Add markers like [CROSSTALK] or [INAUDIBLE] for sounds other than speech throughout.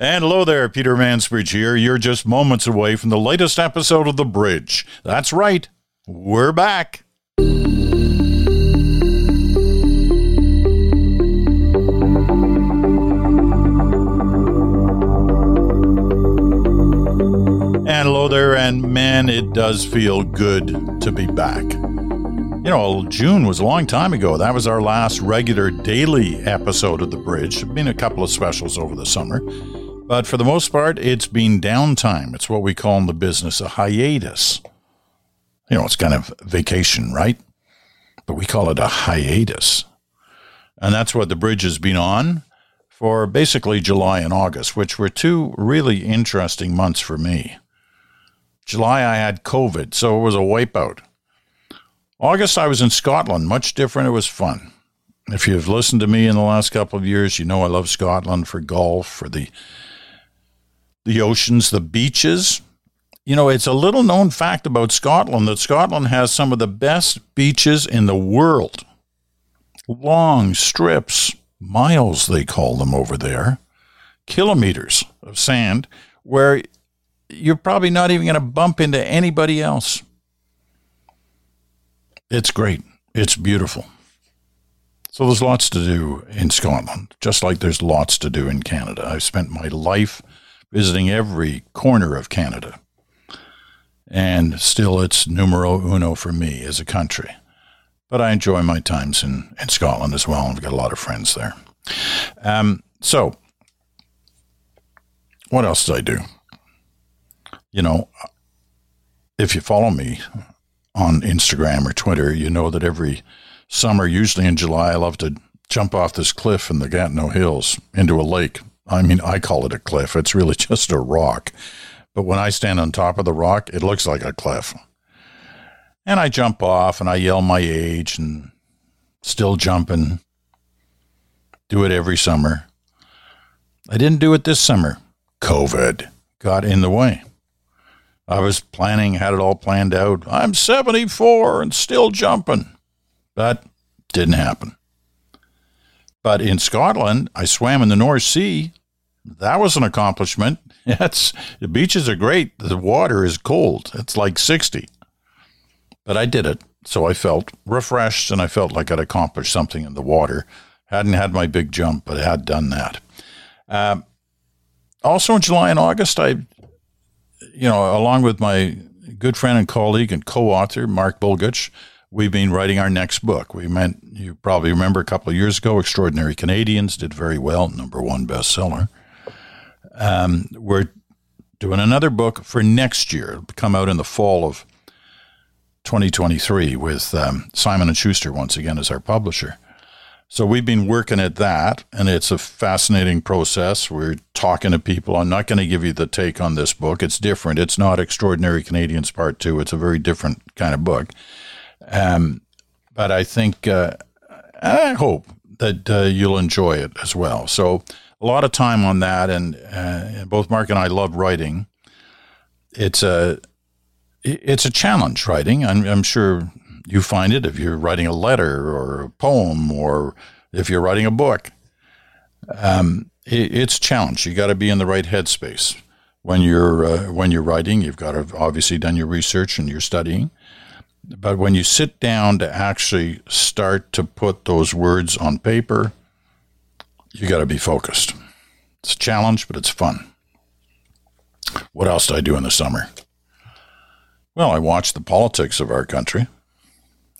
And hello there, Peter Mansbridge here. You're just moments away from the latest episode of The Bridge. That's right, we're back. And hello there, and man, it does feel good to be back. You know, June was a long time ago. That was our last regular daily episode of The Bridge. There have been a couple of specials over the summer. But for the most part, it's been downtime. It's what we call in the business a hiatus. You know, it's kind of vacation, right? But we call it a hiatus. And that's what the bridge has been on for basically July and August, which were two really interesting months for me. July, I had COVID, so it was a wipeout. August, I was in Scotland, much different. It was fun. If you've listened to me in the last couple of years, you know I love Scotland for golf, for the the oceans, the beaches. You know, it's a little known fact about Scotland that Scotland has some of the best beaches in the world. Long strips, miles they call them over there, kilometers of sand where you're probably not even going to bump into anybody else. It's great. It's beautiful. So there's lots to do in Scotland, just like there's lots to do in Canada. I've spent my life visiting every corner of Canada. And still, it's numero uno for me as a country. But I enjoy my times in, in Scotland as well. And I've got a lot of friends there. Um, so, what else did I do? You know, if you follow me on Instagram or Twitter, you know that every summer, usually in July, I love to jump off this cliff in the Gatineau Hills into a lake. I mean, I call it a cliff. It's really [LAUGHS] just a rock. But when I stand on top of the rock, it looks like a cliff. And I jump off and I yell my age and still jumping. Do it every summer. I didn't do it this summer. COVID got in the way. I was planning, had it all planned out. I'm 74 and still jumping. But didn't happen. But in Scotland, I swam in the North Sea. That was an accomplishment. [LAUGHS] That's the beaches are great. The water is cold. It's like 60. But I did it. So I felt refreshed and I felt like I'd accomplished something in the water. Hadn't had my big jump, but I had done that. Uh, also in July and August, I, you know, along with my good friend and colleague and co-author Mark Bulgutch, we've been writing our next book. We meant you probably remember a couple of years ago, Extraordinary Canadians did very well, number one bestseller. Um, we're doing another book for next year. It'll come out in the fall of 2023 with um, Simon and Schuster once again as our publisher. So we've been working at that, and it's a fascinating process. We're talking to people. I'm not going to give you the take on this book. It's different. It's not Extraordinary Canadians Part Two. It's a very different kind of book. Um, but I think uh, I hope that uh, you'll enjoy it as well. So a lot of time on that, and, uh, both Mark and I love writing. It's a it's a challenge writing. I'm, I'm sure you find it if you're writing a letter or a poem or if you're writing a book. Um, it, it's a challenge. You got to be in the right headspace when you're uh, when you're writing. You've got to obviously done your research and you're studying. But when you sit down to actually start to put those words on paper, you got to be focused. It's a challenge, but it's fun. What else did I do in the summer? Well, I watched the politics of our country.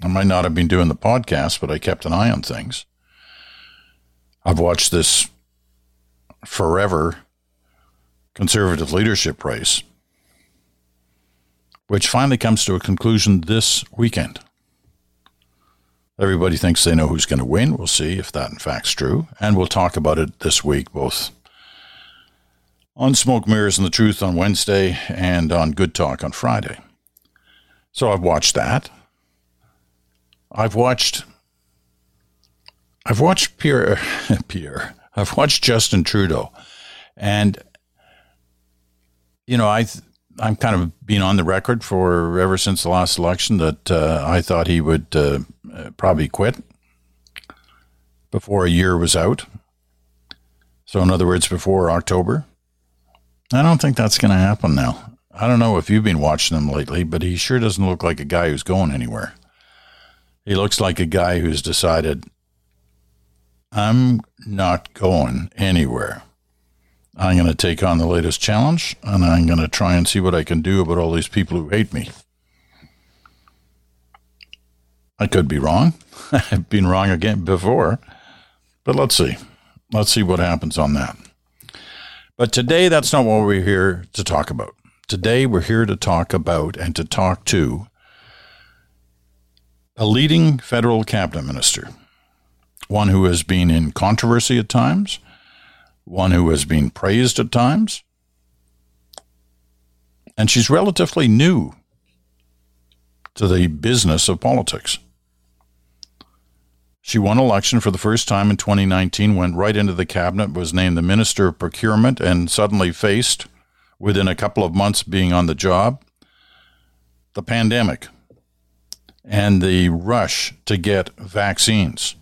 I might not have been doing the podcast, but I kept an eye on things. I've watched this forever conservative leadership race, which finally comes to a conclusion this weekend. Everybody thinks they know who's going to win. We'll see if that in fact's true. And we'll talk about it this week, both on Smoke Mirrors and the Truth on Wednesday and on Good Talk on Friday. So I've watched that. I've watched. I've watched Pierre. [LAUGHS] Pierre. I've watched Justin Trudeau, and you know I. I'm kind of being on the record for ever since the last election that uh, I thought he would uh, Uh, probably quit before a year was out. So, in other words, before October, I don't think that's going to happen now. I don't know if you've been watching him lately, but he sure doesn't look like a guy who's going anywhere. He looks like a guy who's decided, I'm not going anywhere. I'm going to take on the latest challenge and I'm going to try and see what I can do about all these people who hate me. I could be wrong. [LAUGHS] I've been wrong again before, but let's see. Let's see what happens on that. But today, that's not what we're here to talk about. Today, we're here to talk about and to talk to a leading federal cabinet minister, one who has been in controversy at times, one who has been praised at times, and she's relatively new to the business of politics. She won election for the first time in 2019, went right into the cabinet, was named the Minister of Procurement, and suddenly faced, within a couple of months being on the job, the pandemic and the rush to get vaccines.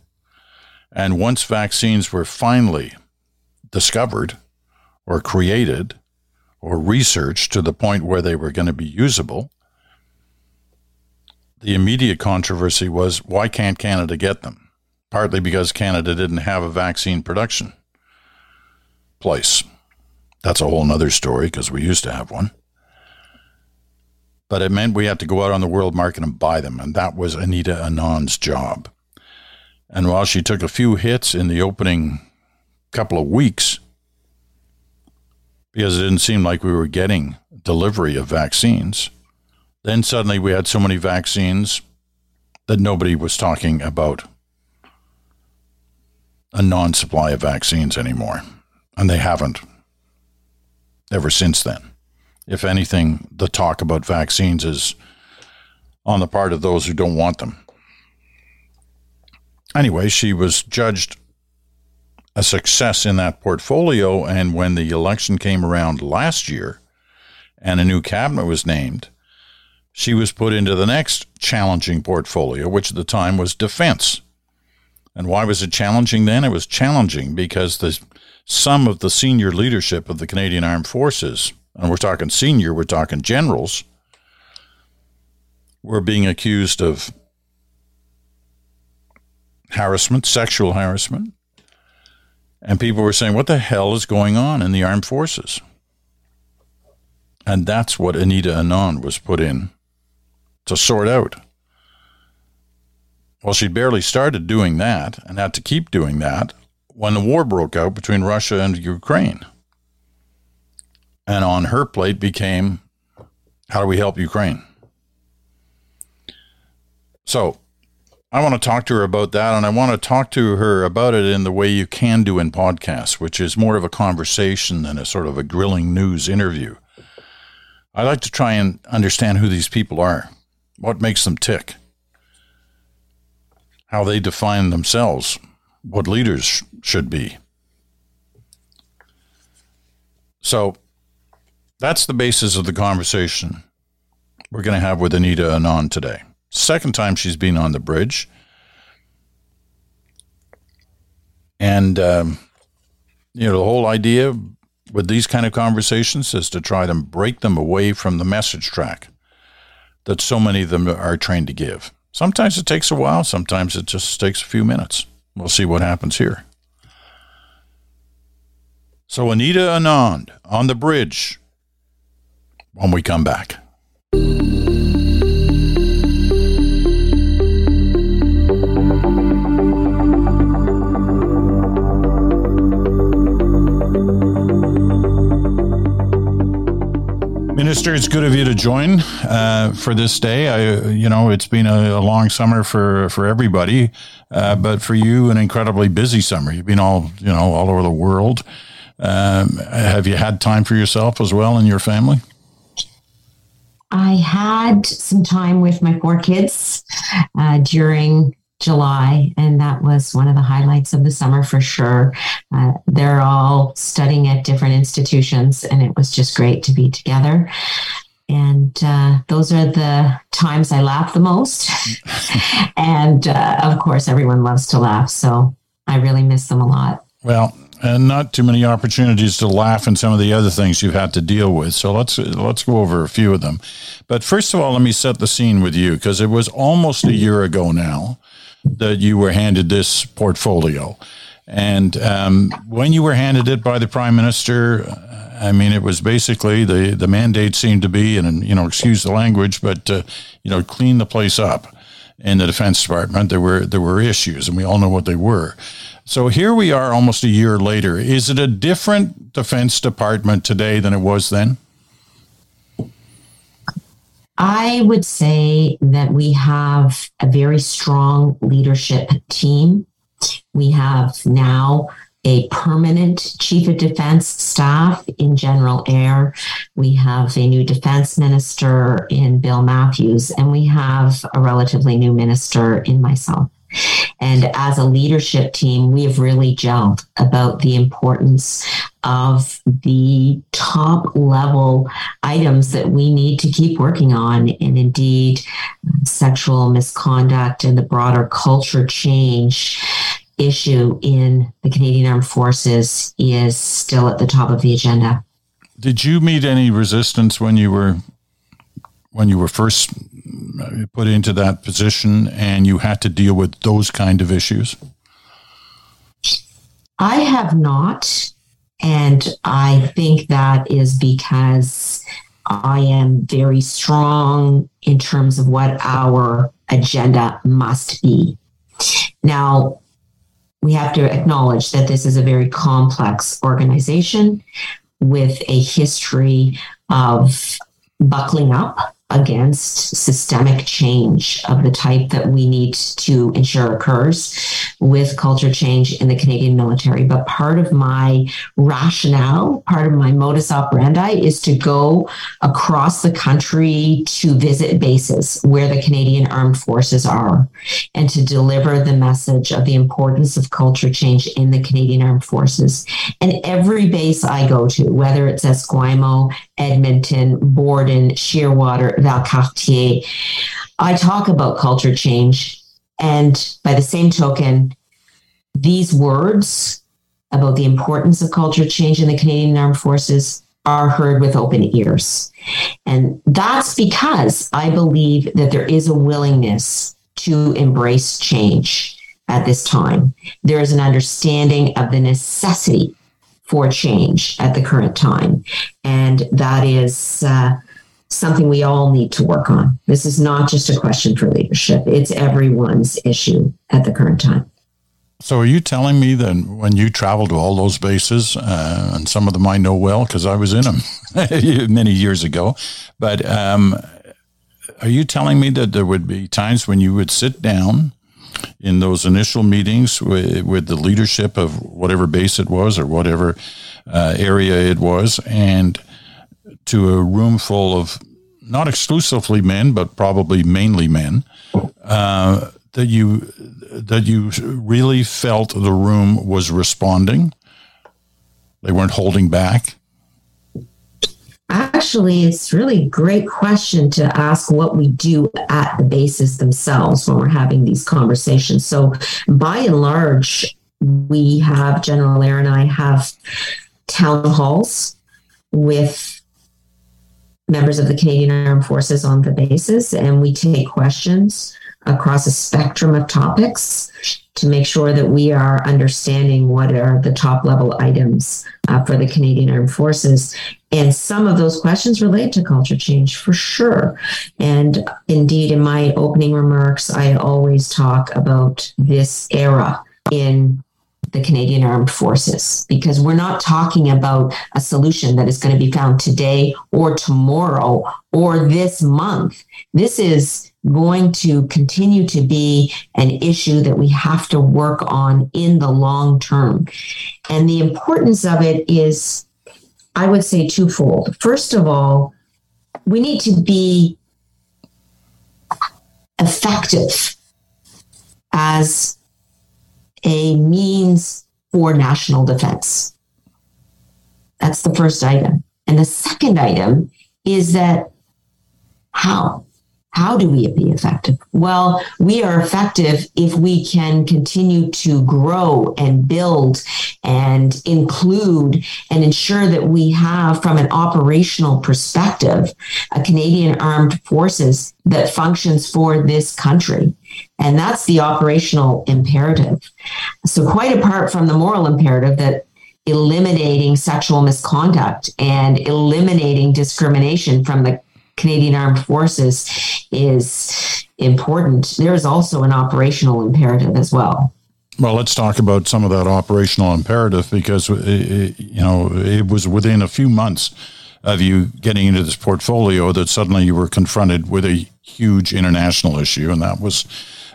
And once vaccines were finally discovered or created or researched to the point where they were going to be usable, the immediate controversy was why can't Canada get them? Partly because Canada didn't have a vaccine production place. That's a whole other story because we used to have one. But it meant we had to go out on the world market and buy them, and that was Anita Anand's job. And while she took a few hits in the opening couple of weeks, because it didn't seem like we were getting delivery of vaccines, then suddenly we had so many vaccines that nobody was talking about a non supply of vaccines anymore. And they haven't ever since then. If anything, the talk about vaccines is on the part of those who don't want them. Anyway, she was judged a success in that portfolio. And when the election came around last year and a new cabinet was named, she was put into the next challenging portfolio, which at the time was defense. And why was it challenging then? It was challenging because the some of the senior leadership of the Canadian Armed Forces, and we're talking senior, we're talking generals, were being accused of harassment, sexual harassment. And people were saying, what the hell is going on in the armed forces? And that's what Anita Anand was put in to sort out. Well, she'd barely started doing that and had to keep doing that when the war broke out between Russia and Ukraine. And on her plate became how do we help Ukraine? So I want to talk to her about that, and I want to talk to her about it in the way you can do in podcasts, which is more of a conversation than a sort of a grilling news interview. I like to try and understand who these people are, what makes them tick how they define themselves, what leaders should be. So that's the basis of the conversation we're going to have with Anita Anand today. Second time she's been on the bridge. And, um, you know, the whole idea with these kind of conversations is to try to break them away from the message track that so many of them are trained to give. Sometimes it takes a while, sometimes it just takes a few minutes. We'll see what happens here. So, Anita Anand on the bridge when we come back. Minister, it's good of you to join uh, for this day. I, you know, it's been a, a long summer for for everybody, uh, but for you, an incredibly busy summer. You've been all, you know, all over the world. Um, have you had time for yourself as well and your family? I had some time with my four kids uh, during July, and that was one of the highlights of the summer for sure. Uh, they're all studying at different institutions, and it was just great to be together. And uh, those are the times I laugh the most. [LAUGHS] and uh, of course, everyone loves to laugh. So I really miss them a lot. Well, and not too many opportunities to laugh in some of the other things you've had to deal with. So let's let's go over a few of them. But first of all, let me set the scene with you because it was almost a year ago now that you were handed this portfolio. And um, when you were handed it by the prime minister, I mean, it was basically the, the mandate seemed to be, and you know, excuse the language, but uh, you know, clean the place up in the Defense Department. There were there were issues, and we all know what they were. So here we are, almost a year later. Is it a different Defense Department today than it was then? I would say that we have a very strong leadership team. We have now a permanent chief of defense staff in General Eyre. We have a new defense minister in Bill Matthews, and we have a relatively new minister in myself. And as a leadership team, we have really gelled about the importance of the top level items that we need to keep working on. And indeed, sexual misconduct and the broader culture change issue in the Canadian Armed Forces is still at the top of the agenda. Did you meet any resistance when you were when you were first put into that position and you had to deal with those kind of issues? I have not. And I think that is because I am very strong in terms of what our agenda must be. Now, we have to acknowledge that this is a very complex organization with a history of buckling up against systemic change of the type that we need to ensure occurs with culture change in the Canadian military. But part of my rationale, part of my modus operandi is to go across the country to visit bases where the Canadian Armed Forces are and to deliver the message of the importance of culture change in the Canadian Armed Forces. And every base I go to, whether it's Esquimalt, Edmonton, Borden, Shearwater, Valcartier. I talk about culture change. And by the same token, these words about the importance of culture change in the Canadian Armed Forces are heard with open ears. And that's because I believe that there is a willingness to embrace change at this time. There is an understanding of the necessity for change at the current time. And that is uh, something we all need to work on. This is not just a question for leadership, it's everyone's issue at the current time. So, are you telling me that when you travel to all those bases, uh, and some of them I know well because I was in them [LAUGHS] many years ago, but um, are you telling me that there would be times when you would sit down in those initial meetings with, with the leadership of whatever base it was or whatever uh, area it was, and to a room full of not exclusively men, but probably mainly men, uh, that you that you really felt the room was responding. They weren't holding back. Actually, it's really a great question to ask what we do at the bases themselves when we're having these conversations. So, by and large, we have General Eyre and I have town halls with members of the Canadian Armed Forces on the basis, and we take questions across a spectrum of topics to make sure that we are understanding what are the top level items uh, for the Canadian Armed Forces. And some of those questions relate to culture change for sure. And indeed, in my opening remarks, I always talk about this era in the Canadian Armed Forces because we're not talking about a solution that is going to be found today or tomorrow or this month. This is going to continue to be an issue that we have to work on in the long term. And the importance of it is, I would say, twofold. First of all, we need to be effective as a means for national defense. That's the first item. And the second item is that how? How do we be effective? Well, we are effective if we can continue to grow and build and include and ensure that we have, from an operational perspective, a Canadian Armed Forces that functions for this country. And that's the operational imperative. So, quite apart from the moral imperative that eliminating sexual misconduct and eliminating discrimination from the Canadian Armed Forces is important. There is also an operational imperative as well. Well, let's talk about some of that operational imperative because it, you know it was within a few months of you getting into this portfolio that suddenly you were confronted with a huge international issue, and that was,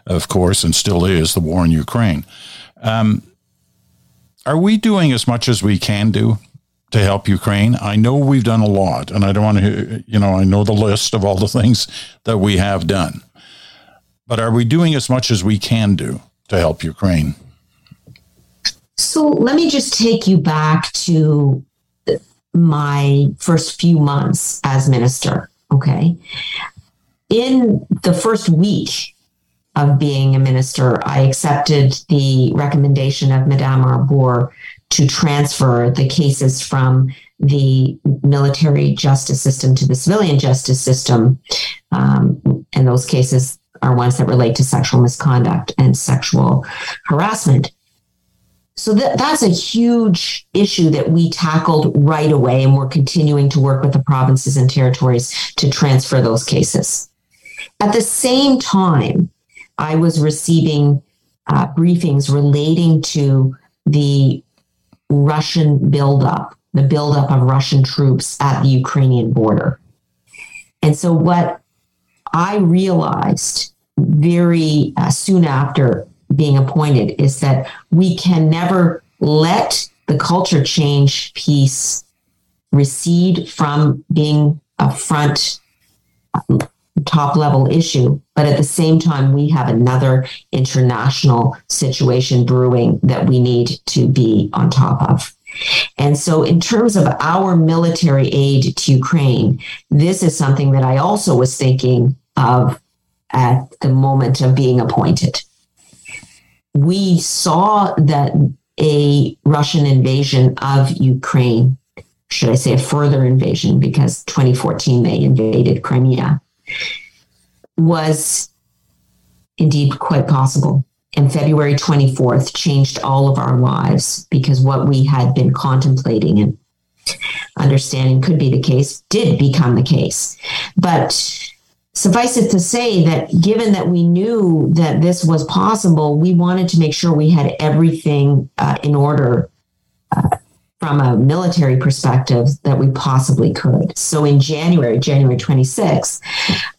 of course, and still is the war in Ukraine. Um, are we doing as much as we can do to help Ukraine? I know we've done a lot, and I don't want to, you know, I know the list of all the [LAUGHS] things that we have done. But are we doing as much as we can do to help Ukraine? So let me just take you back to my first few months as minister. Okay. In the first week of being a minister, I accepted the recommendation of Madame Arbour to transfer the cases from the military justice system to the civilian justice system. Um, and those cases are ones that relate to sexual misconduct and sexual harassment. So that, that's a huge issue that we tackled right away, and we're continuing to work with the provinces and territories to transfer those cases. At the same time, I was receiving uh, briefings relating to the Russian buildup, the buildup of Russian troops at the Ukrainian border. And so, what I realized very uh, soon after being appointed is that we can never let the culture change piece recede from being a front top level issue. But at the same time, we have another international situation brewing that we need to be on top of. And so, in terms of our military aid to Ukraine, this is something that I also was thinking of at the moment of being appointed. We saw that a Russian invasion of Ukraine, should I say a further invasion, because 2014 they invaded Crimea, was indeed quite possible. And February 24th changed all of our lives because what we had been contemplating and understanding could be the case did become the case. But suffice it to say that given that we knew that this was possible, we wanted to make sure we had everything uh, in order uh, from a military perspective that we possibly could. So in January, January 26th,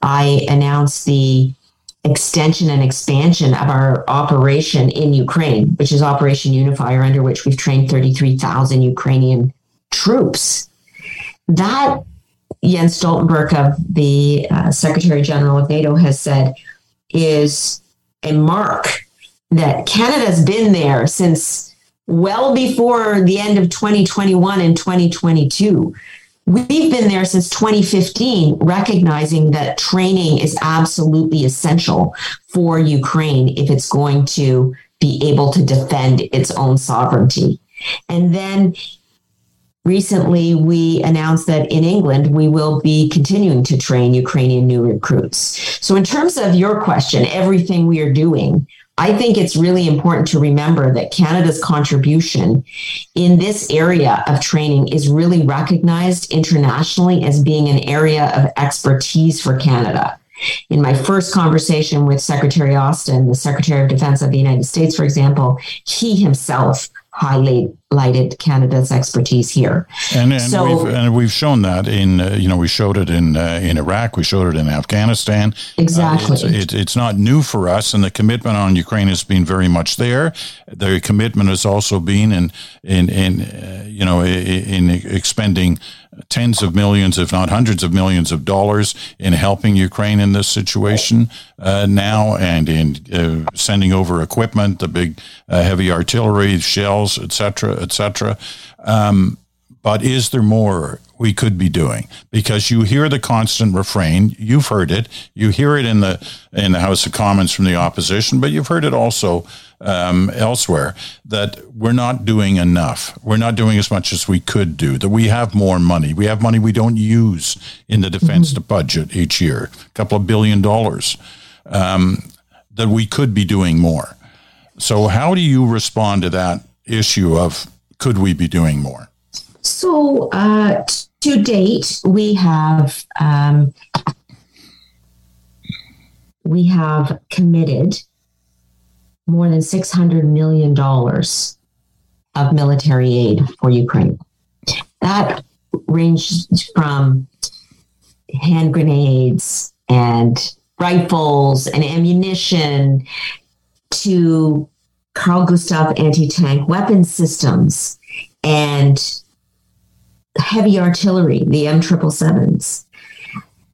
I announced the extension and expansion of our operation in Ukraine, which is Operation Unifier, under which we've trained 33,000 Ukrainian troops. That Jens Stoltenberg of the uh, Secretary General of NATO has said is a mark that Canada's been there since well before the end of 2021 and 2022. We've been there since 2015, recognizing that training is absolutely essential for Ukraine if it's going to be able to defend its own sovereignty. And then recently we announced that in England we will be continuing to train Ukrainian new recruits. So, in terms of your question, everything we are doing, I think it's really important to remember that Canada's contribution in this area of training is really recognized internationally as being an area of expertise for Canada. In my first conversation with Secretary Austin, the Secretary of Defense of the United States, for example, he himself highlighted Canada's expertise here. And, and, so, we've, and we've shown that in, uh, you know, we showed it in uh, in Iraq, we showed it in Afghanistan. Exactly. Uh, it's, it, it's not new for us, and the commitment on Ukraine has been very much there. The commitment has also been in in in uh, you know in, in expending tens of millions, if not hundreds of millions of dollars in helping Ukraine in this situation uh, now and in uh, sending over equipment, the big uh, heavy artillery, shells, etc., etc. Um, but is there more we could be doing? Because you hear the constant refrain. You've heard it. You hear it in the in the House of Commons from the opposition, but you've heard it also um, elsewhere that we're not doing enough. We're not doing as much as we could do. That we have more money. We have money we don't use in the defense mm-hmm. budget each year, a couple of billion dollars. Um, that we could be doing more. So, how do you respond to that issue of could we be doing more? So, uh, to date, we have um, we have committed more than six hundred million dollars of military aid for Ukraine. That ranged from hand grenades and rifles and ammunition to Carl Gustav anti tank weapon systems and heavy artillery, the M777s.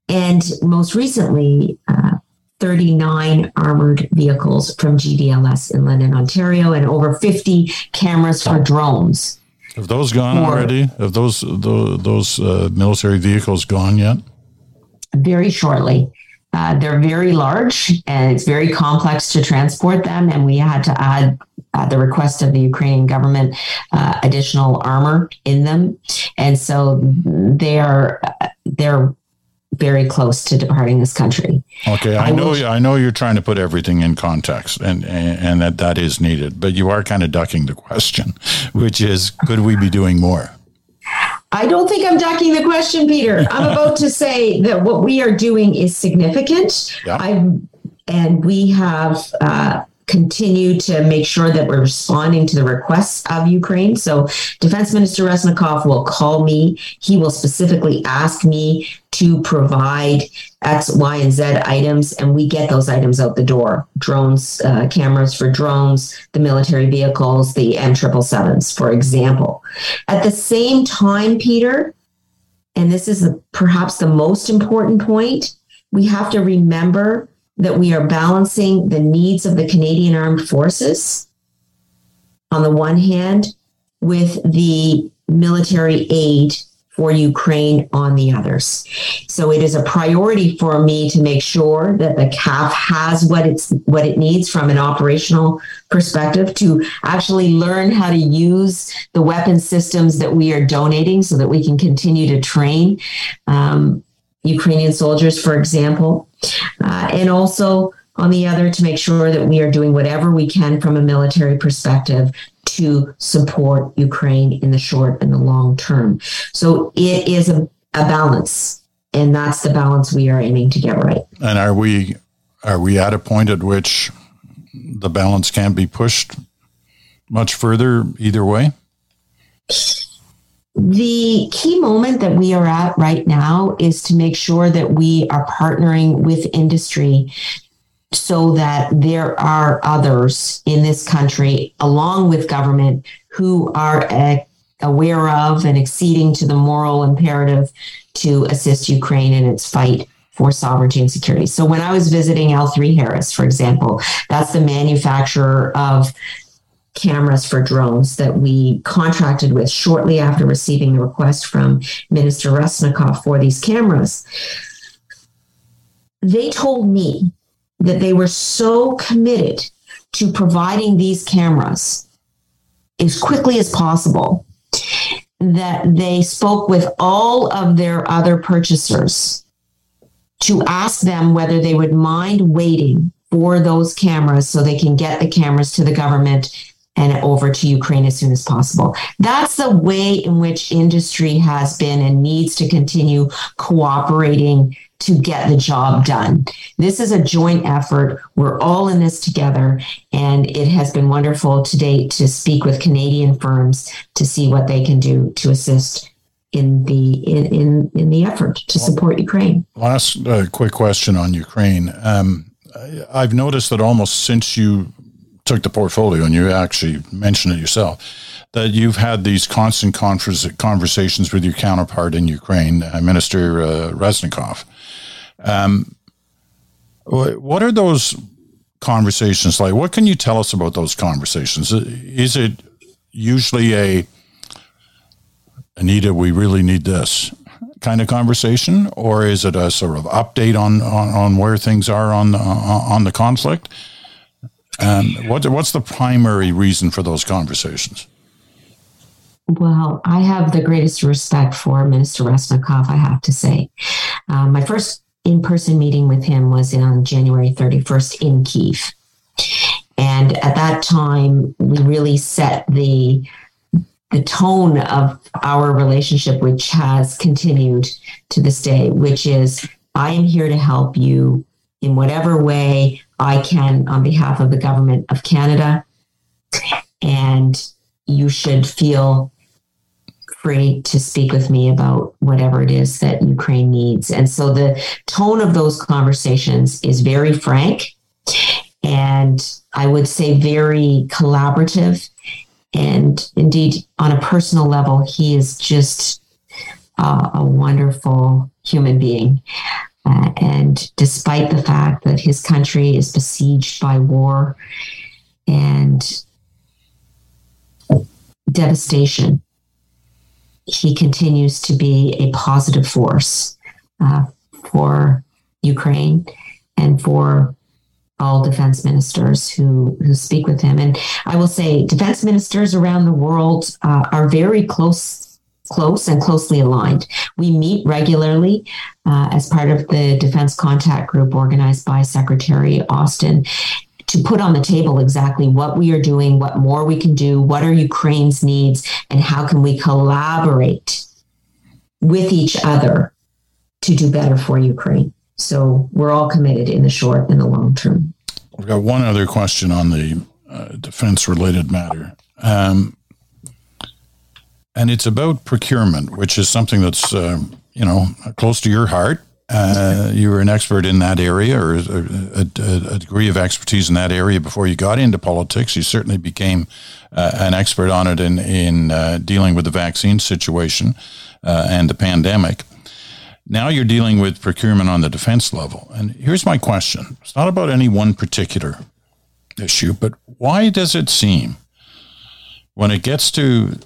And most recently, uh, 39 armored vehicles from GDLS in London, Ontario, and over 50 cameras for drones. Have those gone or, already? Have those those, those uh, military vehicles gone yet? Very shortly. Uh, they're very large and it's very complex to transport them. And we had to add, at the request of the Ukrainian government, uh, additional armor in them. And so they're, they're very close to departing this country. Okay, I, I know will, I know you're trying to put everything in context and, and, and that that is needed, but you are kind of ducking the question, which is could we be doing more? I don't think I'm ducking the question, Peter. I'm about to say that what we are doing is significant. Yeah. i and we have uh, continue to make sure that we're responding to the requests of Ukraine. So, Defense Minister Reznikov will call me. He will specifically ask me to provide X, Y, and Z items, and we get those items out the door drones, uh, cameras for drones, the military vehicles, the M777s, for example. At the same time, Peter, and this is perhaps the most important point, we have to remember that we are balancing the needs of the Canadian Armed Forces on the one hand with the military aid for Ukraine on the others. So it is a priority for me to make sure that the CAF has what it's what it needs from an operational perspective to actually learn how to use the weapon systems that we are donating so that we can continue to train um, Ukrainian soldiers, for example, uh, and also on the other to make sure that we are doing whatever we can from a military perspective to support Ukraine in the short and the long term. So it is a, a balance, and that's the balance we are aiming to get right. And are we are we at a point at which the balance can't be pushed much further either way? The key moment that we are at right now is to make sure that we are partnering with industry so that there are others in this country, along with government, who are uh, aware of and acceding to the moral imperative to assist Ukraine in its fight for sovereignty and security. So when I was visiting L3 Harris, for example, that's the manufacturer of cameras for drones that we contracted with shortly after receiving the request from Minister Reznikov for these cameras. They told me that they were so committed to providing these cameras as quickly as possible that they spoke with all of their other purchasers to ask them whether they would mind waiting for those cameras so they can get the cameras to the government and over to Ukraine as soon as possible. That's the way in which industry has been and needs to continue cooperating to get the job done. This is a joint effort. We're all in this together, and it has been wonderful to date to speak with Canadian firms to see what they can do to assist in the in in, in the effort to support Ukraine. Last uh, quick question on Ukraine. Um, I've noticed that almost since you took the portfolio, and you actually mentioned it yourself, that you've had these constant conversations with your counterpart in Ukraine, uh, Minister uh, Reznikov. Um, what are those conversations like? What can you tell us about those conversations? Is it usually a Anita, we really need this kind of conversation, or is it a sort of update on on, on where things are on the, on the conflict? And what, what's the primary reason for those conversations? Well, I have the greatest respect for Minister Reznikov, I have to say. Um, my first in person meeting with him was on January 31st in Kiev. And at that time, we really set the the tone of our relationship, which has continued to this day, which is I am here to help you in whatever way I can on behalf of the government of Canada. And you should feel free to speak with me about whatever it is that Ukraine needs. And so the tone of those conversations is very frank and I would say very collaborative. And indeed, on a personal level, he is just uh, a wonderful human being. And despite the fact that his country is besieged by war and devastation, he continues to be a positive force uh, for Ukraine and for all defense ministers who who speak with him. And I will say, defense ministers around the world uh, are very close close and closely aligned. We meet regularly uh, as part of the Defense Contact Group organized by Secretary Austin to put on the table exactly what we are doing, what more we can do, what are Ukraine's needs, and how can we collaborate with each other to do better for Ukraine. So we're all committed in the short and the long term. We've got one other question on the uh, defense related matter. Um, and it's about procurement, which is something that's, uh, you know, close to your heart. Uh, you were an expert in that area or a, a, a, degree of expertise in that area before you got into politics. You certainly became uh, an expert on it in, in uh, dealing with the vaccine situation uh, and the pandemic. Now you're dealing with procurement on the defense level. And here's my question it's not about any one particular issue, but why does it seem when it gets to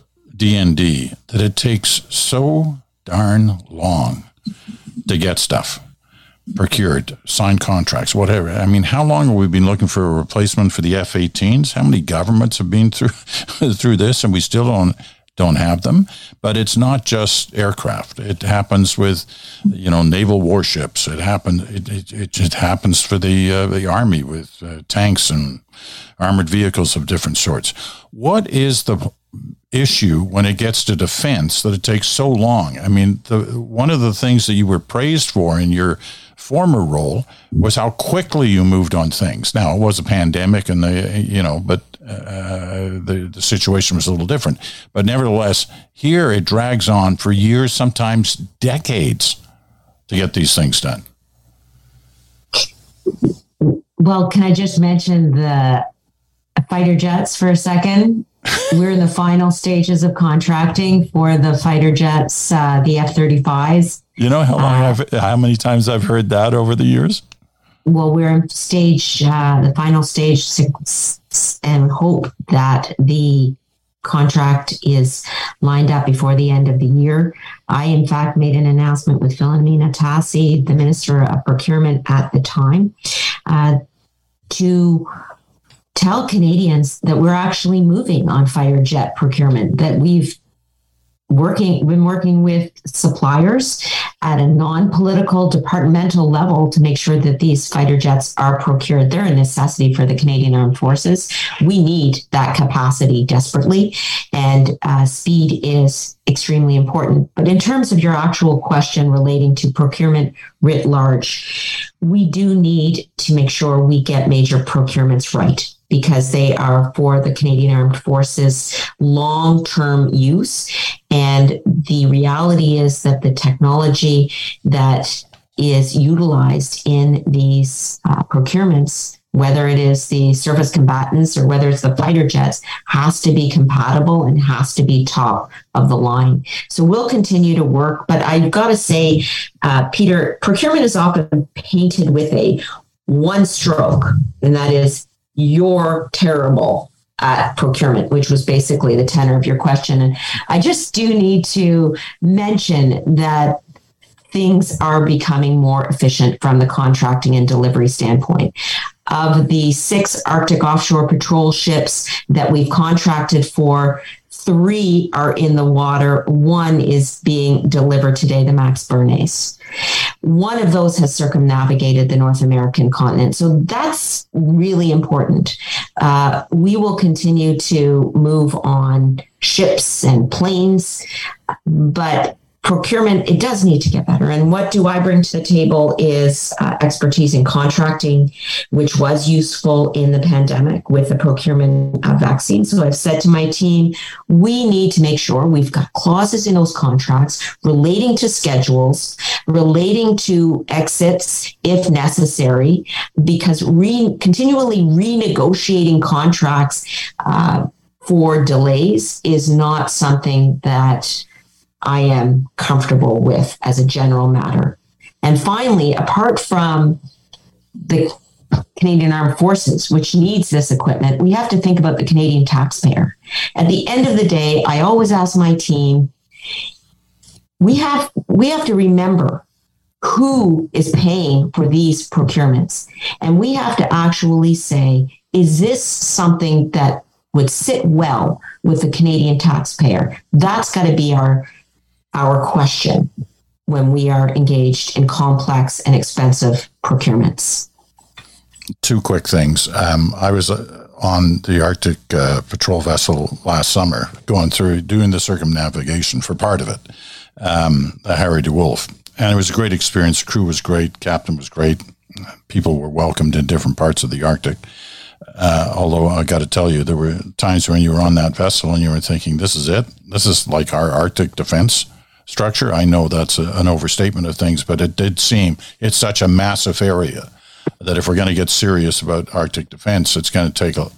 DND that it takes so darn long to get stuff procured, sign contracts, whatever. I mean, how long have we been looking for a replacement for the F-18s? How many governments have been through [LAUGHS] through this, and we still don't don't have them. But it's not just aircraft. It happens with, you know, naval warships. It happens. It, it, it happens for the uh, the army with uh, tanks and armored vehicles of different sorts. What is the issue when it gets to defense that it takes so long? I mean, the, one of the things that you were praised for in your former role was how quickly you moved on things. Now it was a pandemic, and the you know, but uh, the the situation was a little different. But nevertheless, here it drags on for years, sometimes decades, to get these things done. Well, can I just mention the fighter jets for a second? We're in the final stages of contracting for the fighter jets, uh, the F 35s. You know how long uh, I've, how many times I've heard that over the years? Well, we're in stage, uh, the final stage six, and hope that the contract is lined up before the end of the year. I, in fact, made an announcement with Filomena Tassi, the Minister of Procurement at the time, uh, to tell Canadians that we're actually moving on fighter jet procurement, that we've working been working with suppliers at a non-political departmental level to make sure that these fighter jets are procured. They're a necessity for the canadian armed forces. We need that capacity desperately and uh, speed is extremely important. But in terms of your actual question relating to procurement writ large we do need to make sure we get major procurements right because they are for the Canadian Armed Forces long term use. And the reality is that the technology that is utilized in these uh, procurements, whether it is the surface combatants or whether it's the fighter jets, has to be compatible and has to be top of the line. So we'll continue to work. But I've got to say, uh, Peter, procurement is often painted with a one stroke, and that is you're terrible. at procurement, which was basically the tenor of your question. And I just do need to mention that things are becoming more efficient from the contracting and delivery standpoint. Of the six Arctic offshore patrol ships that we've contracted for, three are in the water. One is being delivered today, the Max Bernays. One of those has circumnavigated the North American continent. So that's really important. Uh, we will continue to move on ships and planes, but procurement it does need to get better. And what do i bring to the table is uh, expertise in contracting which was useful in the pandemic with the procurement of vaccines. So i've said to my team we need to make sure we've got clauses in those contracts relating to schedules relating to exits if necessary because re- continually renegotiating contracts uh, for delays is not something that I am comfortable with as a general matter. And finally, apart from the Canadian Armed Forces, which needs this equipment, we have to think about the Canadian taxpayer. At the end of the day, I always ask my team, we have we have to remember who is paying for these procurements. And we have to actually say, is this something that would sit well with the Canadian taxpayer? That's got to be our our question when we are engaged in complex and expensive procurements. Two quick things. Um, I was uh, on the Arctic uh, patrol vessel last summer, going through doing the circumnavigation for part of it, um, the Harry DeWolf, and it was a great experience. The crew was great, captain was great, people were welcomed in different parts of the Arctic. Uh, although I got to tell you, there were times when you were on that vessel and you were thinking, "This is it. This is like our Arctic defense." Structure. I know that's a, an overstatement of things, but it did seem it's such a massive area that if we're going to get serious about Arctic defense, it's going to take a,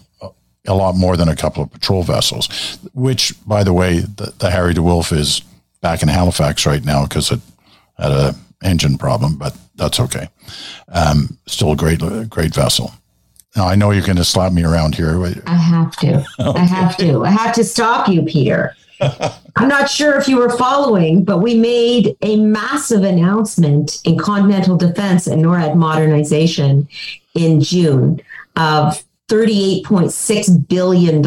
a lot more than a couple of patrol vessels, which, by the way, the, the Harry DeWolf is back in Halifax right now because it had a engine problem, but that's okay. Um, still a great, great vessel. Now I know you're going to slap me around here. I have to. okay. I have to. I have to stop you, Peter. I'm not sure if you were following, but we made a massive announcement in continental defense and NORAD modernization in June of $38.6 billion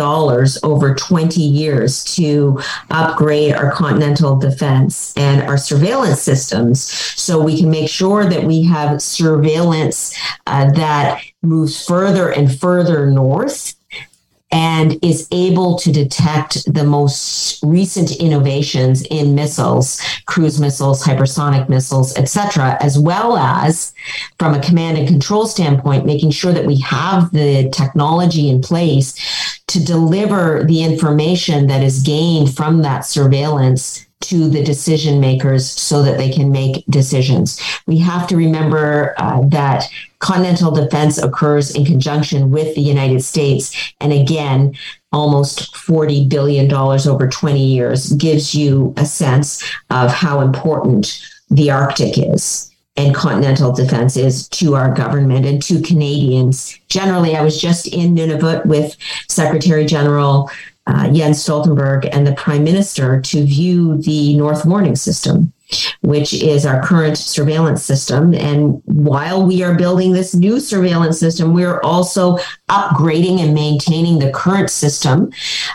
over 20 years to upgrade our continental defense and our surveillance systems. So we can make sure that we have surveillance uh, that moves further and further north and is able to detect the most recent innovations in missiles, cruise missiles, hypersonic missiles, etc., as well as from a command and control standpoint, making sure that we have the technology in place to deliver the information that is gained from that surveillance to the decision makers so that they can make decisions. We have to remember uh, that continental defense occurs in conjunction with the United States. And again, almost $40 billion over 20 years gives you a sense of how important the Arctic is and continental defense is to our government and to Canadians. Generally, I was just in Nunavut with Secretary General uh, Jens Stoltenberg and the Prime Minister to view the North Warning System, which is our current surveillance system. And while we are building this new surveillance system, we are also upgrading and maintaining the current system.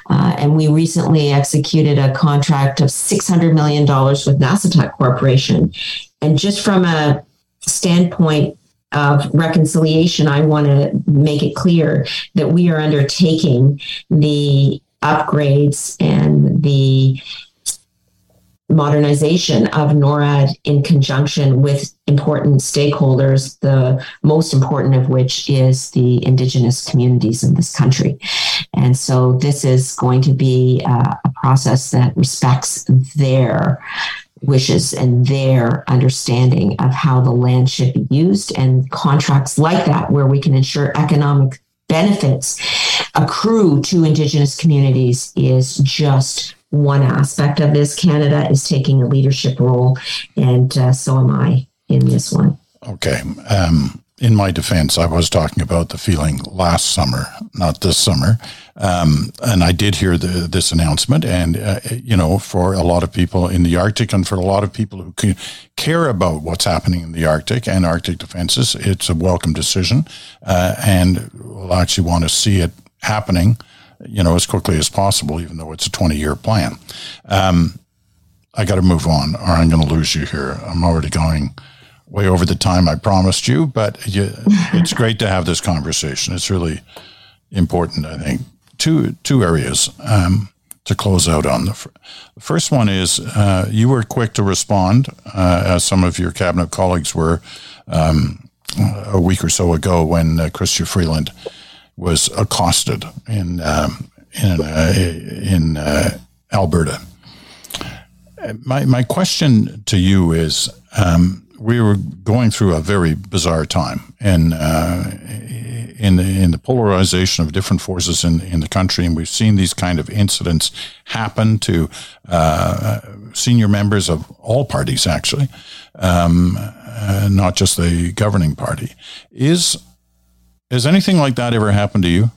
Uh, and we recently executed a contract of $600 million with Nasittuq Corporation. And just from a standpoint of reconciliation, I want to make it clear that we are undertaking the upgrades and the modernization of NORAD in conjunction with important stakeholders, the most important of which is the indigenous communities in this country. And so this is going to be uh, a process that respects their wishes and their understanding of how the land should be used and contracts like that where we can ensure economic benefits accrue to Indigenous communities is just one aspect of this. Canada is taking a leadership role, and uh, so am I in this one. Okay. Um, in my defense, I was talking about the feeling last summer, not this summer. Um, and I did hear the, this announcement. And, uh, you know, for a lot of people in the Arctic and for a lot of people who care about what's happening in the Arctic and Arctic defenses, it's a welcome decision. Uh, and we'll actually want to see it happening, you know, as quickly as possible, even though it's a 20 year plan. Um, I got to move on or I'm going to lose you here. I'm already going way over the time I promised you, but you, [LAUGHS] it's great to have this conversation. It's really important, I think. Two two areas um, to close out on. The, f- the first one is uh, you were quick to respond, uh, as some of your cabinet colleagues were um, a week or so ago when uh, Chrystia Freeland was accosted in um, in uh, in uh, Alberta. My my question to you is. Um, we were going through a very bizarre time in uh, in the, in the polarization of different forces in in the country, and we've seen these kind of incidents happen to uh, senior members of all parties, actually, um, uh, not just the governing party. Is has anything like that ever happened to you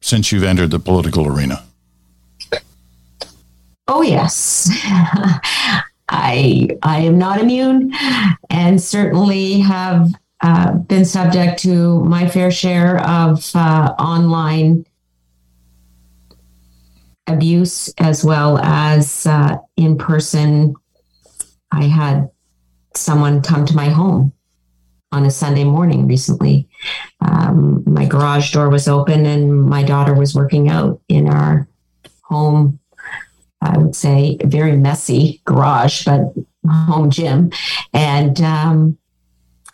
since you've entered the political arena? Oh yes. [LAUGHS] I I am not immune, and certainly have uh, been subject to my fair share of uh, online abuse as well as uh, in person. I had someone come to my home on a Sunday morning recently. Um, my garage door was open and my daughter was working out in our home I would say, very messy garage, but home gym. And um,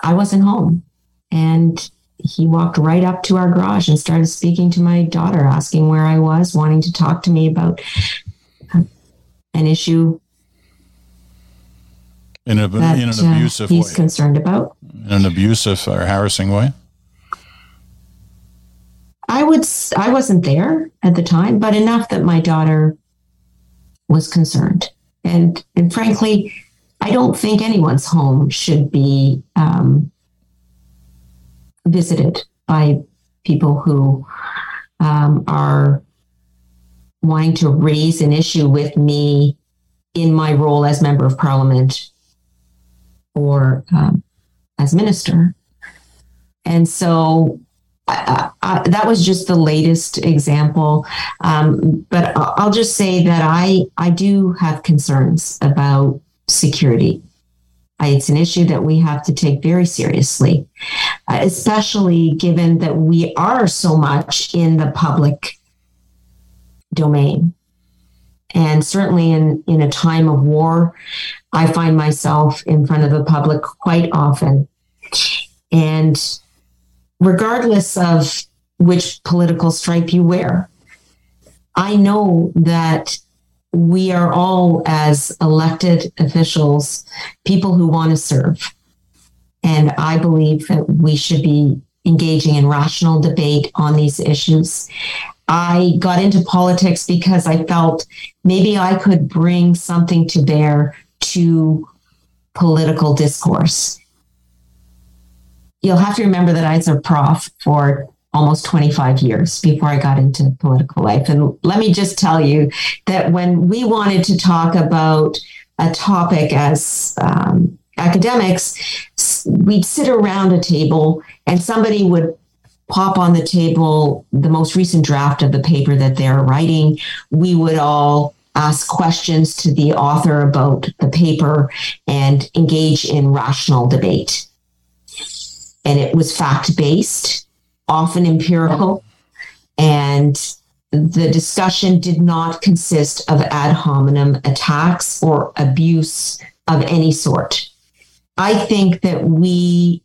I wasn't home. And he walked right up to our garage and started speaking to my daughter, asking where I was, wanting to talk to me about an issue in, a, that, in an uh, abusive uh, he's way. concerned about. In an abusive or harassing way. I would. I wasn't there at the time, but enough that my daughter was concerned. And, and frankly, I don't think anyone's home should be um, visited by people who um, are wanting to raise an issue with me in my role as member of parliament or um, as minister. And so I, I, that was just the latest example. Um, but I'll just say that I, I do have concerns about security. It's an issue that we have to take very seriously, especially given that we are so much in the public domain. And certainly in, in a time of war, I find myself in front of the public quite often. And regardless of which political stripe you wear. I know that we are all, as elected officials, people who want to serve. And I believe that we should be engaging in rational debate on these issues. I got into politics because I felt maybe I could bring something to bear to political discourse you'll have to remember that I was a prof for almost 25 years before I got into political life. And let me just tell you that when we wanted to talk about a topic as um, academics, we'd sit around a table and somebody would pop on the table the most recent draft of the paper that they're writing. We would all ask questions to the author about the paper and engage in rational debate and it was fact based, often empirical. And the discussion did not consist of ad hominem attacks or abuse of any sort. I think that we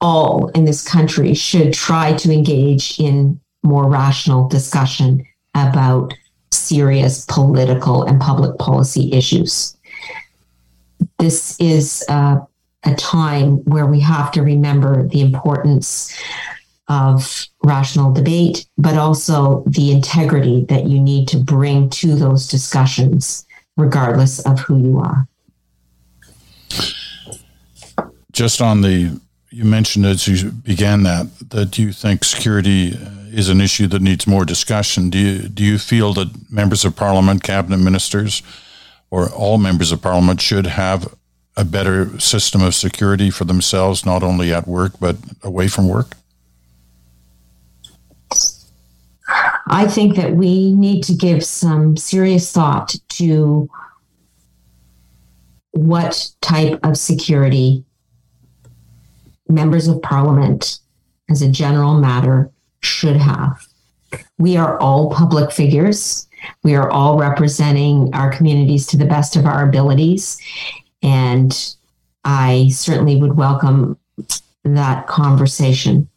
all in this country should try to engage in more rational discussion about serious political and public policy issues. This is uh, a time where we have to remember the importance of rational debate, but also the integrity that you need to bring to those discussions, regardless of who you are. just on the, you mentioned as you began that, that you think security is an issue that needs more discussion. Do you, do you feel that members of parliament, cabinet ministers, or all members of parliament should have a better system of security for themselves, not only at work, but away from work? I think that we need to give some serious thought to what type of security members of parliament, as a general matter, should have. We are all public figures. We are all representing our communities to the best of our abilities. And I certainly would welcome that conversation.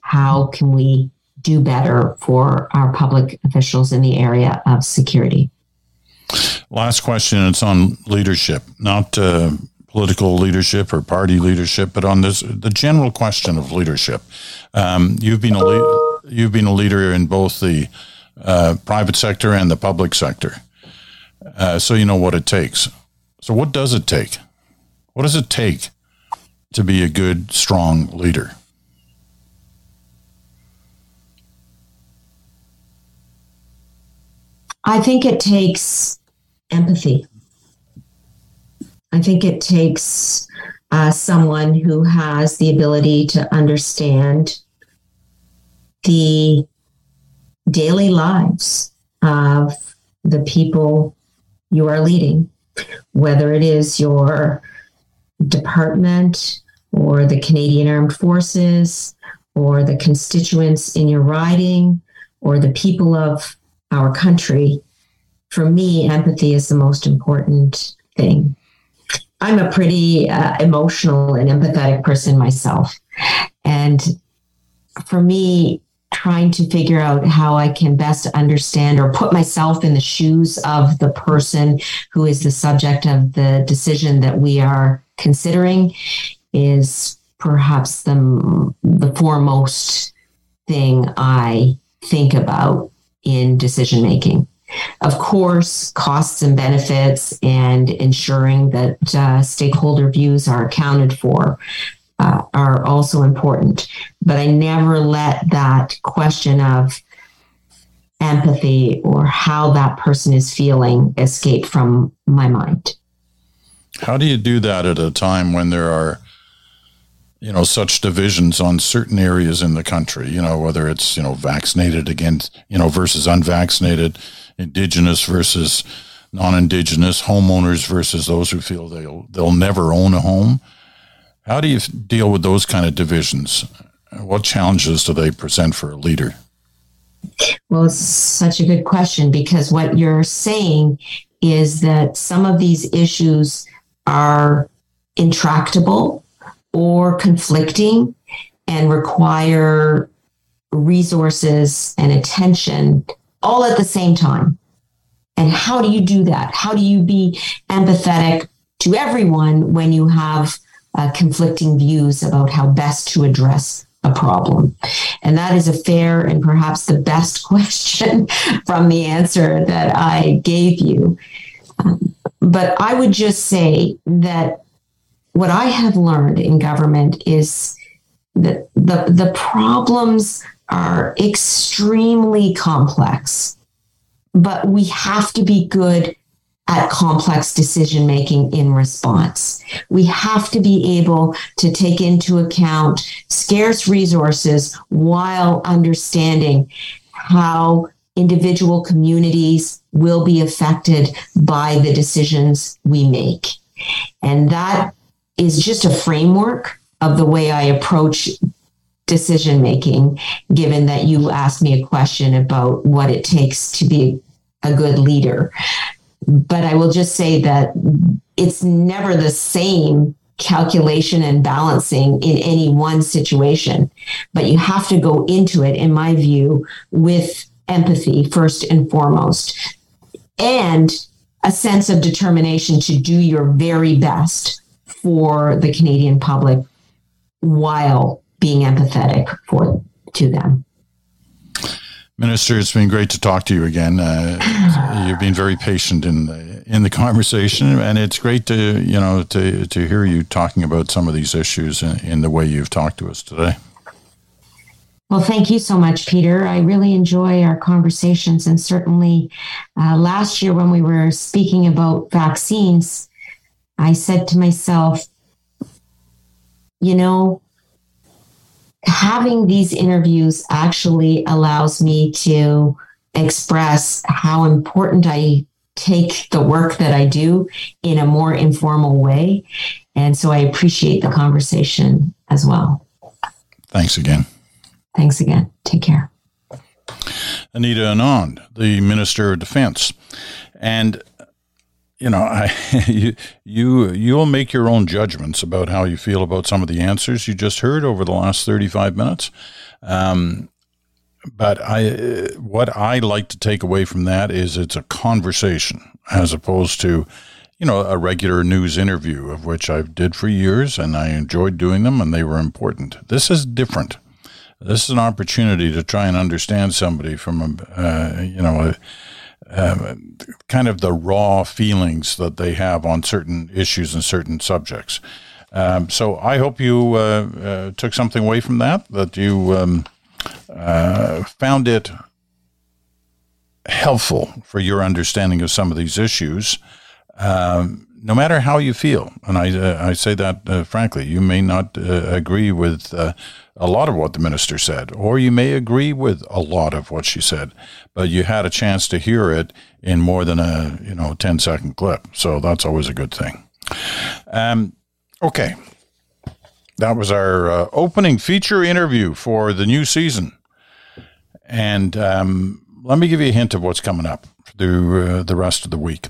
How can we do better for our public officials in the area of security? Last question. It's on leadership, not uh, political leadership or party leadership, but on this the general question of leadership. Um, you've been a le- you've been a leader in both the uh, private sector and the public sector, uh, so you know what it takes. So, what does it take? What does it take to be a good, strong leader? I think it takes empathy. I think it takes uh, someone who has the ability to understand the daily lives of the people you are leading, whether it is your department or the Canadian Armed Forces or the constituents in your riding or the people of our country, for me, empathy is the most important thing. I'm a pretty uh, emotional and empathetic person myself. And for me, trying to figure out how I can best understand or put myself in the shoes of the person who is the subject of the decision that we are considering is perhaps the, the foremost thing I think about in decision making. Of course, costs and benefits and ensuring that uh, stakeholder views are accounted for uh, are also important. But I never let that question of empathy or how that person is feeling escape from my mind. How do you do that at a time when there are you know such divisions on certain areas in the country you know whether it's you know vaccinated against you know versus unvaccinated indigenous versus non-indigenous homeowners versus those who feel they'll they'll never own a home how do you deal with those kind of divisions what challenges do they present for a leader well it's such a good question because what you're saying is that some of these issues are intractable or conflicting and require resources and attention all at the same time. And how do you do that? How do you be empathetic to everyone when you have uh, conflicting views about how best to address a problem? And that is a fair and perhaps the best [LAUGHS] question from the answer that I gave you. Um, but I would just say that what I have learned in government is that the, the problems are extremely complex, but we have to be good at complex decision making in response. We have to be able to take into account scarce resources while understanding how individual communities will be affected by the decisions we make. And that is just a framework of the way I approach decision making, given that you asked me a question about what it takes to be a good leader. But I will just say that it's never the same calculation and balancing in any one situation, but you have to go into it, in my view, with empathy first and foremost, and a sense of determination to do your very best for the Canadian public while being empathetic for to them. Minister, it's been great to talk to you again. Uh, you've been very patient in the in the conversation, and it's great to you know to to hear you talking about some of these issues in, in the way you've talked to us today. Well, thank you so much, Peter. I really enjoy our conversations, and certainly uh, last year when we were speaking about vaccines, I said to myself, you know, having these interviews actually allows me to express how important I take the work that I do in a more informal way. And so I appreciate the conversation as well. Thanks again. Thanks again. Take care. Anita Anand, the Minister of Defense. And you know, I, [LAUGHS] you you you'll make your own judgments about how you feel about some of the answers you just heard over the last 35 minutes. Um, but I, what I like to take away from that is it's a conversation as opposed to, you know, a regular news interview of which I've did for years and I enjoyed doing them and they were important. This is different. This is an opportunity to try and understand somebody from a, uh, you know, a, uh, kind of the raw feelings that they have on certain issues and certain subjects. Um, so I hope you uh, uh took something away from that, that you um, uh, found it helpful for your understanding of some of these issues, um, no matter how you feel. And I, uh, I say that uh, frankly, you may not uh, agree with uh, a lot of what the minister said, or you may agree with a lot of what she said, but you had a chance to hear it in more than a you know 10 second clip. So that's always a good thing. Um, okay, that was our uh, opening feature interview for the new season. And um, let me give you a hint of what's coming up through uh, the rest of the week.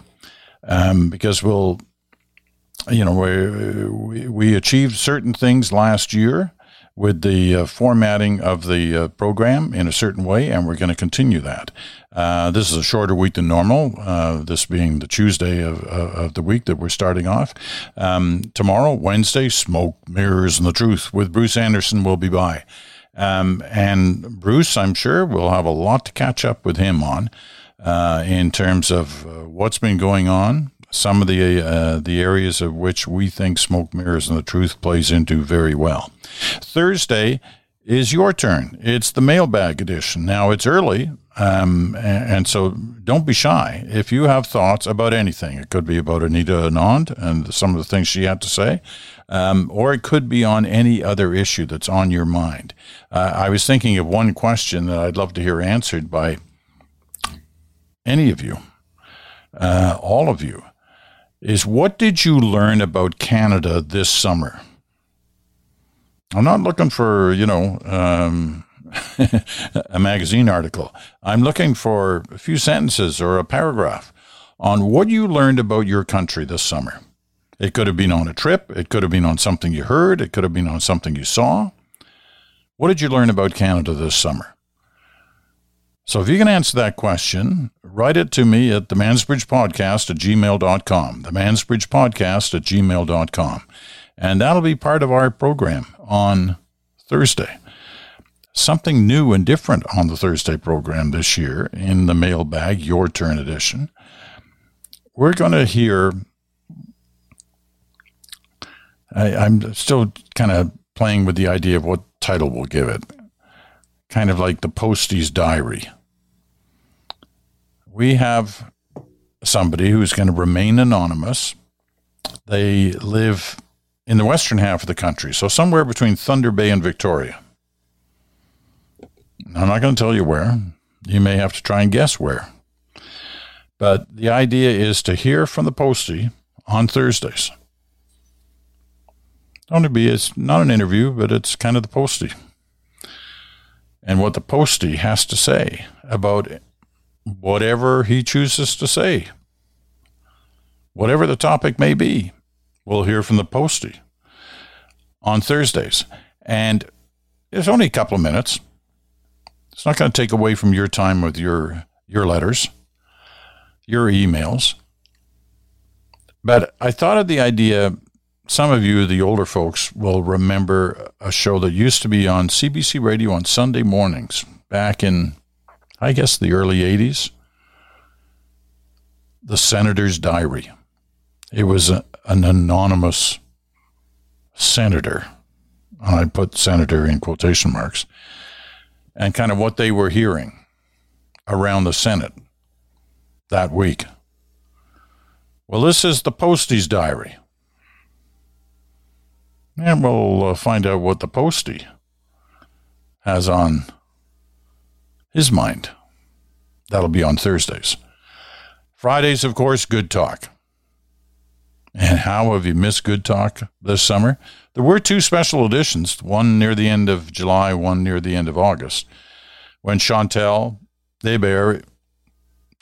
Um, because we'll, you know, we, we achieved certain things last year with the uh, formatting of the uh, program in a certain way, and we're going to continue that. Uh, this is a shorter week than normal, uh, this being the Tuesday of, of the week that we're starting off. Um, tomorrow, Wednesday, Smoke, Mirrors, and the Truth with Bruce Anderson will be by. Um, and Bruce, I'm sure, will have a lot to catch up with him on uh, in terms of uh, what's been going on, some of the uh, the areas of which we think smoke mirrors and the truth plays into very well. Thursday is your turn. It's the mailbag edition. Now it's early, um, and, so don't be shy. If you have thoughts about anything, it could be about Anita Anand and some of the things she had to say, um, or it could be on any other issue that's on your mind. Uh, I was thinking of one question that I'd love to hear answered by any of you, uh, all of you is what did you learn about Canada this summer? I'm not looking for, you know, um, [LAUGHS] a magazine article. I'm looking for a few sentences or a paragraph on what you learned about your country this summer. It could have been on a trip, it could have been on something you heard, it could have been on something you saw. What did you learn about Canada this summer? So if you can answer that question, write it to me at the Mansbridge Podcast at gmail.com. The Mansbridge Podcast at gmail.com. And that'll be part of our program on Thursday. Something new and different on the Thursday program this year in the mailbag, Your Turn edition. We're going to hear. I, I'm still kind of playing with the idea of what title we'll give it kind of like the Postie's diary. We have somebody who's going to remain anonymous. They live in the western half of the country, so somewhere between Thunder Bay and Victoria. I'm not going to tell you where. You may have to try and guess where. But the idea is to hear from the postie on Thursdays. Only be it's not an interview, but it's kind of the postie and what the postie has to say about whatever he chooses to say. Whatever the topic may be, we'll hear from the postie on Thursdays. And it's only a couple of minutes. It's not going to take away from your time with your your letters, your emails. But I thought of the idea some of you, the older folks, will remember a show that used to be on CBC Radio on Sunday mornings back in, I guess, the early 80s. the senator's diary. It was a, an anonymous senator, and I put senator in quotation marks, and kind of what they were hearing around the Senate that week. Well, this is the Postie's diary. And we'll uh, find out what the Postie has on his mind. That'll be on Thursdays. Fridays, of course, Good Talk. And how have you missed Good Talk this summer? There were two special editions, one near the end of July, one near the end of August, when Chantal Hebert,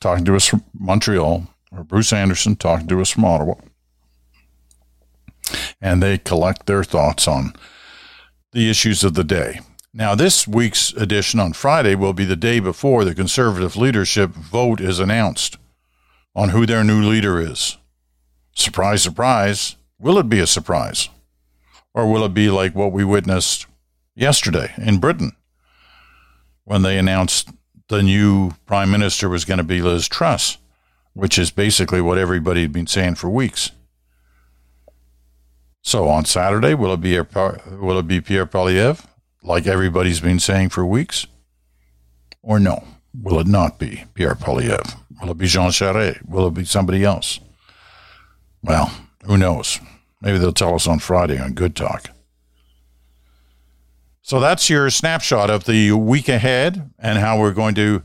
talking to us from Montreal, or Bruce Anderson talking to us from Ottawa, and they collect their thoughts on the issues of the day. Now, this week's edition on Friday will be the day before the conservative leadership vote is announced on who their new leader is. Surprise, surprise. Will it be a surprise? Or will it be like what we witnessed yesterday in Britain when they announced the new prime minister was going to be Liz Truss, which is basically what everybody had been saying for weeks? So on Saturday, will it be will it be Pierre Poilievre? like everybody's been saying for weeks? Or no? Will it not be Pierre Poilievre? Will it be Jean Charest? Will it be somebody else? Well, who knows? Maybe they'll tell us on Friday on Good Talk. So that's your snapshot of the week ahead and how we're going to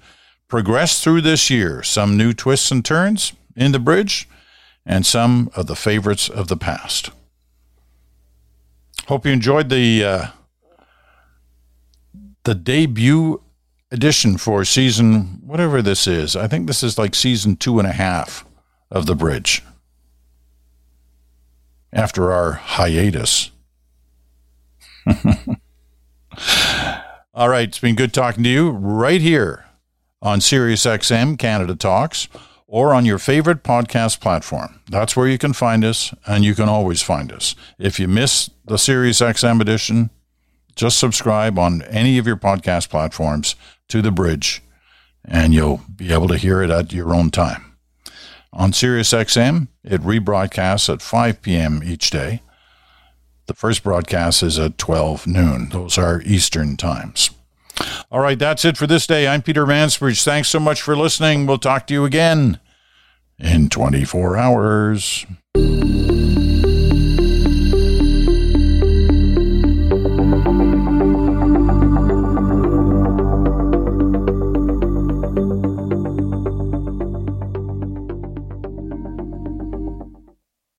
progress through this year. Some new twists and turns in the bridge and some of the favorites of the past. Hope you enjoyed the uh, the debut edition for season, whatever this is. I think this is like season two and a half of The Bridge. After our hiatus. [LAUGHS] All right, it's been good talking to you right here on SiriusXM Canada Talks or on your favorite podcast platform. That's where you can find us, and you can always find us. If you miss the SiriusXM edition, just subscribe on any of your podcast platforms to The Bridge, and you'll be able to hear it at your own time. On SiriusXM, it rebroadcasts at 5 p.m. each day. The first broadcast is at 12 noon. Those are Eastern times. All right, that's it for this day. I'm Peter Mansbridge. Thanks so much for listening. We'll talk to you again in 24 hours.